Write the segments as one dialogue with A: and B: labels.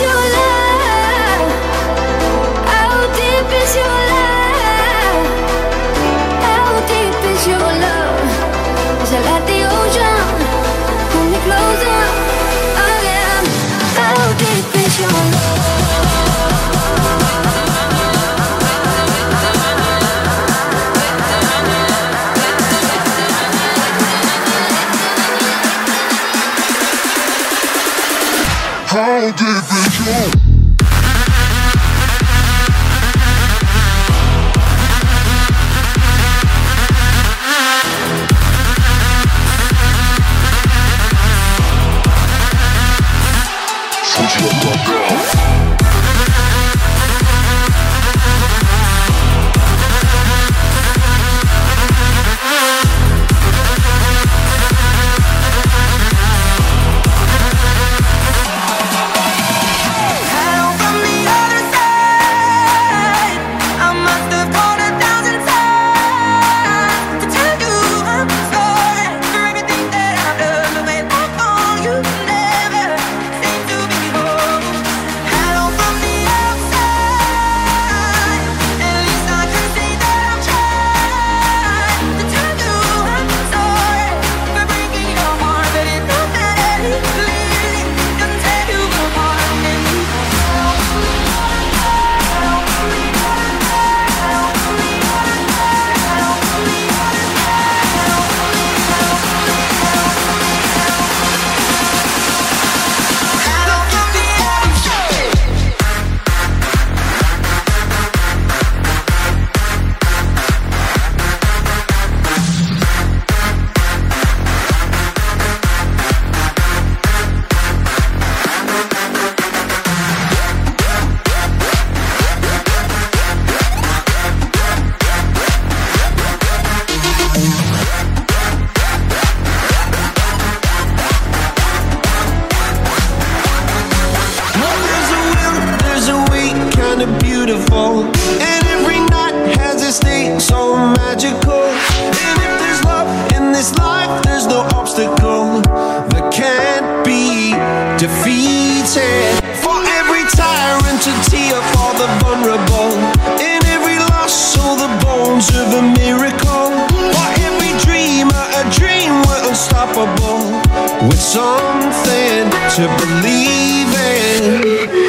A: you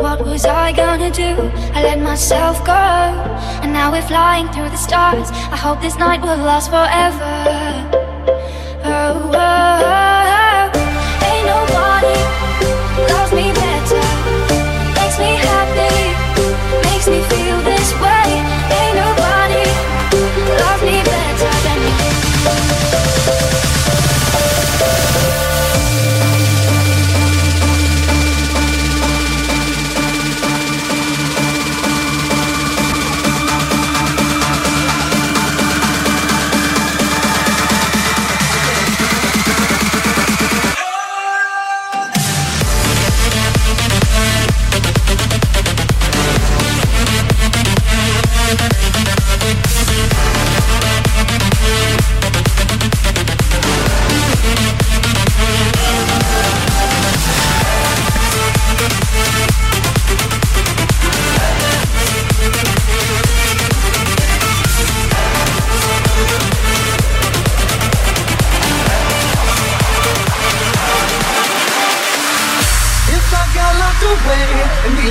B: What was I gonna do? I let myself go, and now we're flying through the stars. I hope this night will last forever. Oh, oh, oh.
C: oh.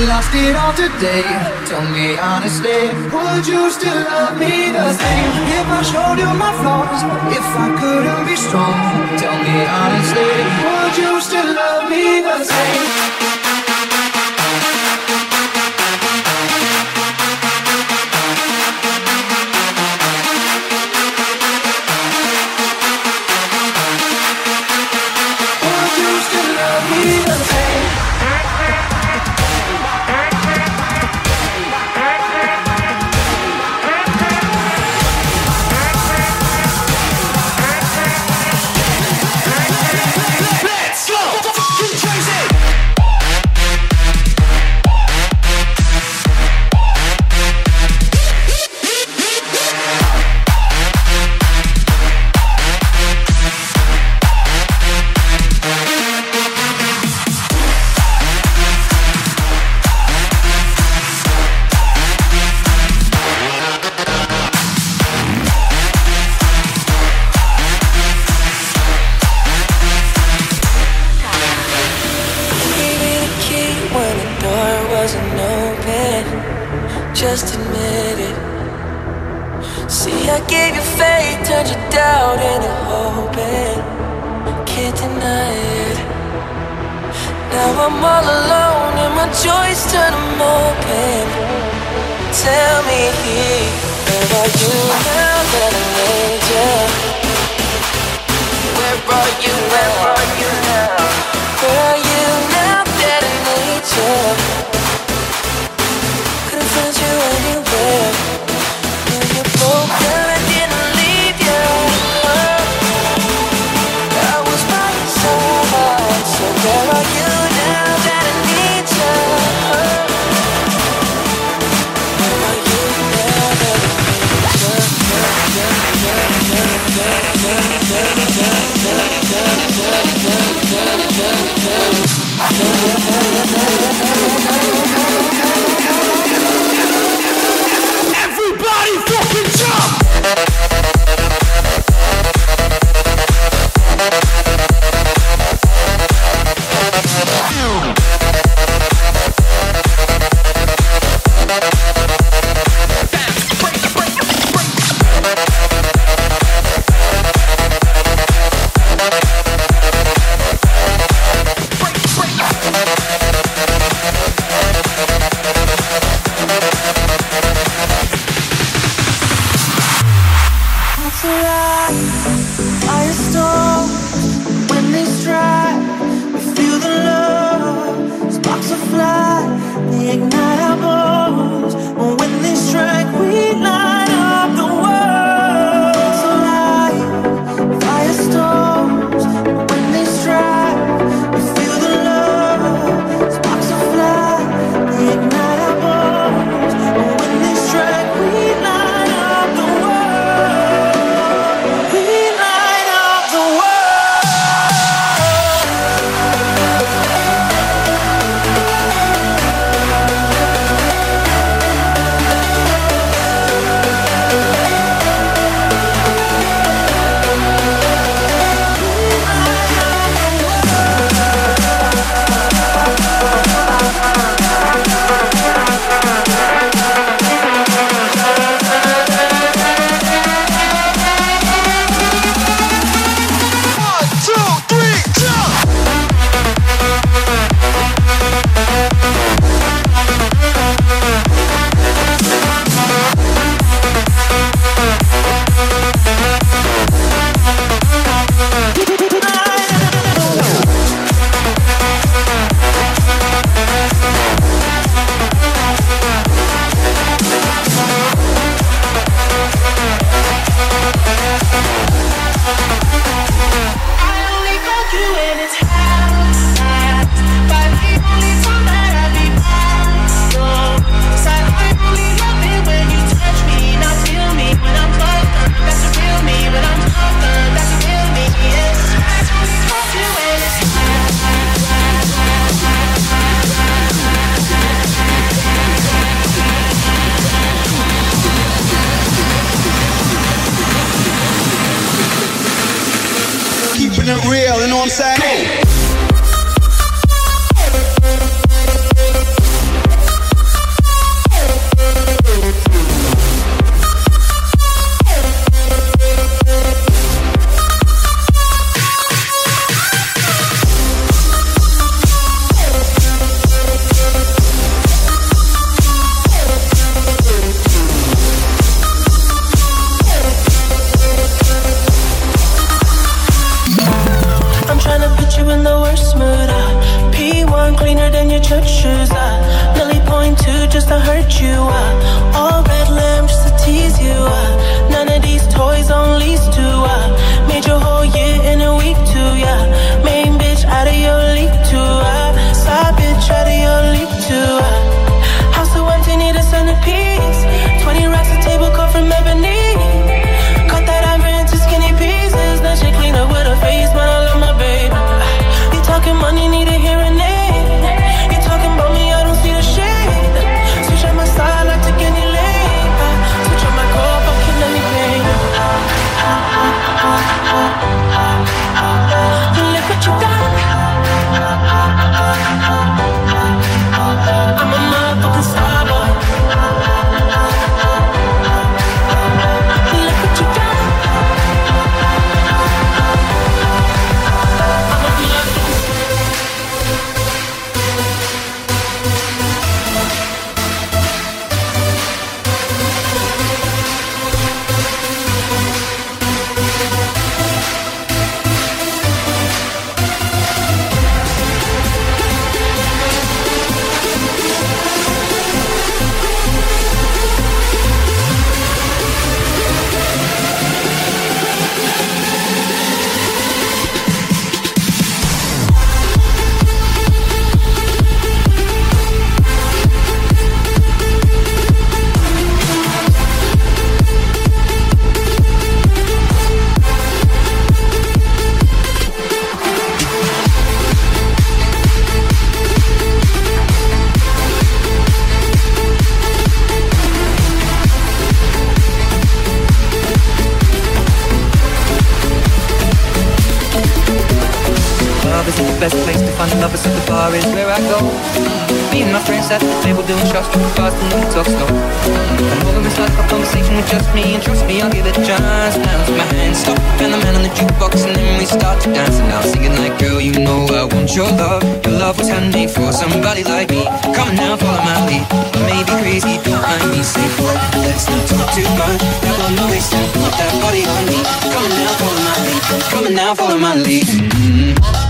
C: Lost it all today, tell me honestly, would you still love me the same? If I showed you my flaws, if I couldn't be strong, tell me honestly, would you still love me the same?
D: Alone and my joys turn them open. Tell me, where are you now that I need you? Where are you? Where are you now? Where are you now that I need you? real, you know what I'm
E: saying? Find lovers, so the bar is where I go. Me and my friends at the table doing shots, tripping fast and we talk slow. And all of this life, a conversation with just me, and trust me, I'll give it a chance. Now my hand stop, and the man on the jukebox, and then we start to dance. And I'm singing like, girl, you know I want your love. Your love was handmade for somebody like me. Come now, follow my lead. I may be crazy, don't mind me. Say what? Let's not talk too much. Grab on my waist and put that body on me. Come now, follow my lead. Come now, follow my lead. Mm-hmm.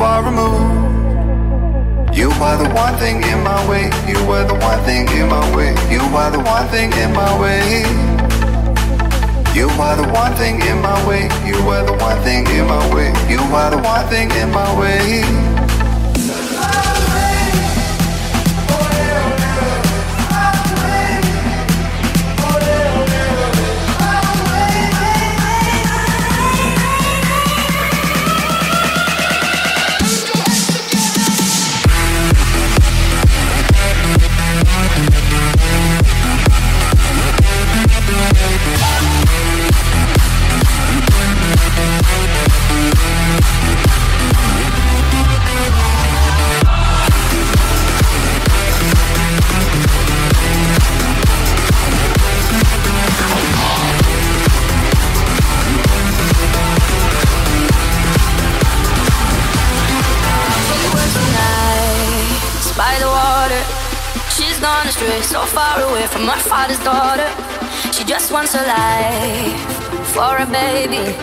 F: Far removed. You are the one thing in my way. You were the one thing in my way. You are the one thing in my way. You are the one thing in my way. You were the one thing in my way. You are the one thing in my way.
D: Father's daughter. She just wants a life for a baby.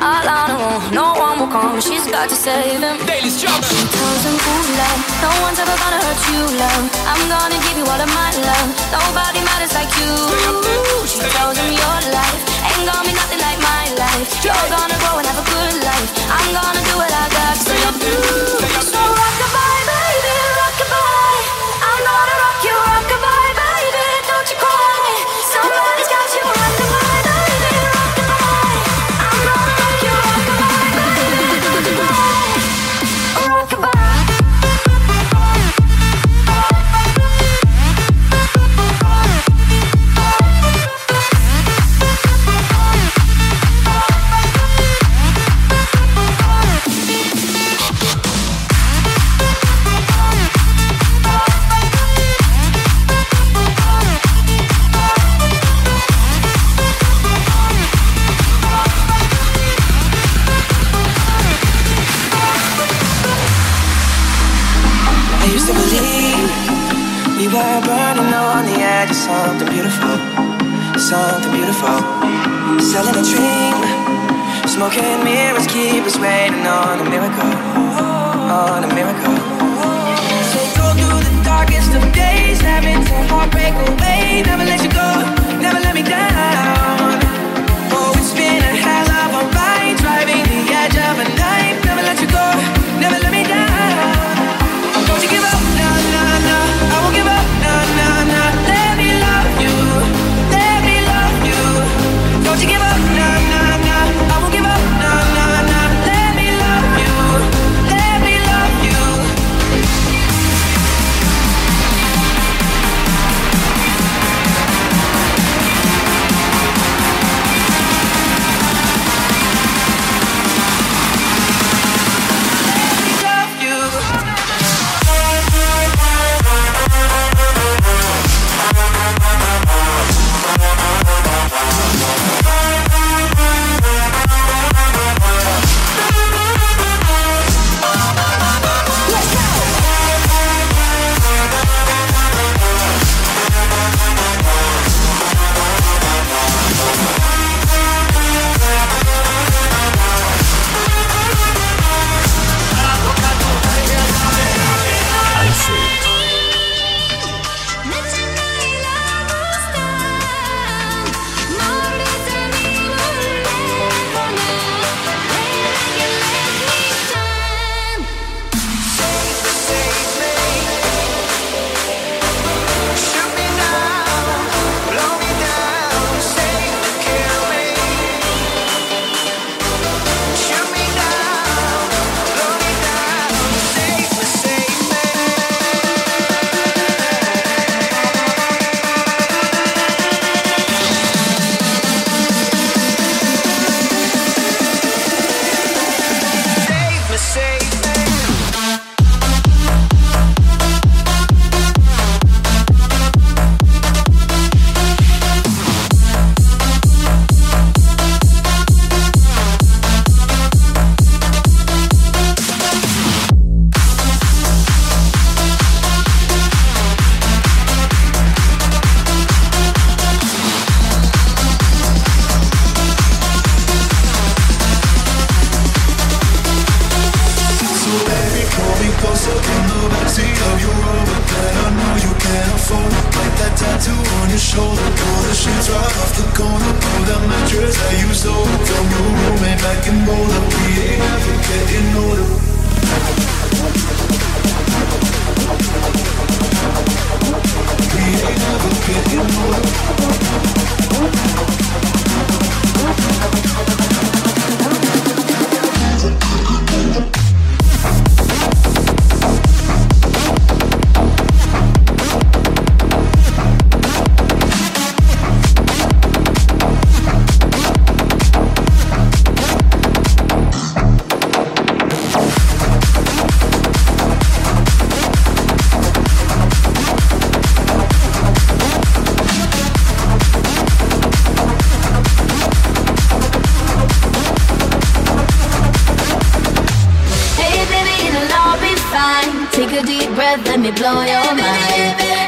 D: All her own, no one will come. She's got to save him.
B: Daily struggle.
D: She tells him, "Ooh, love, no one's ever gonna hurt you, love. I'm gonna give you all of my love. Nobody matters like you." She tells him, "Your life ain't gonna be nothing like my life. You're gonna grow and have a good life. I'm gonna do what I got to do." So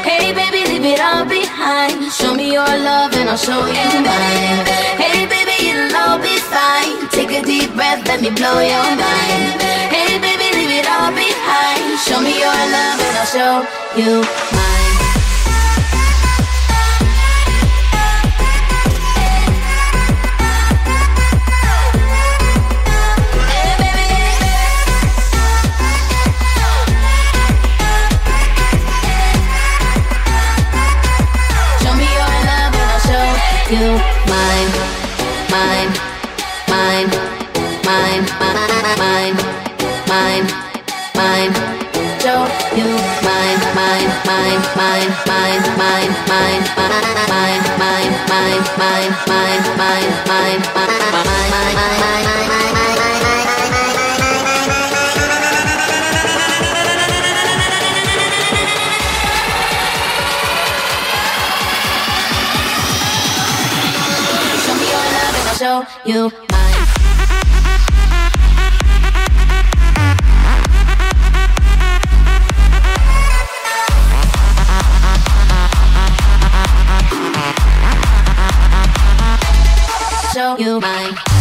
B: Hey baby, leave it all behind. Show me your love and I'll show you mine. Hey baby, it'll all be fine. Take a deep breath, let me blow your mind. Hey baby, leave it all behind. Show me your love and I'll show you mine. You mine, mine, mine, mine, mine, mine, mine. Show you mine, mine, mine, mine, mine, mine, mine, mine, mine, mine, mine, mine, mine, mine, mine, mine, mine, mine. Show you mine. Show you mine.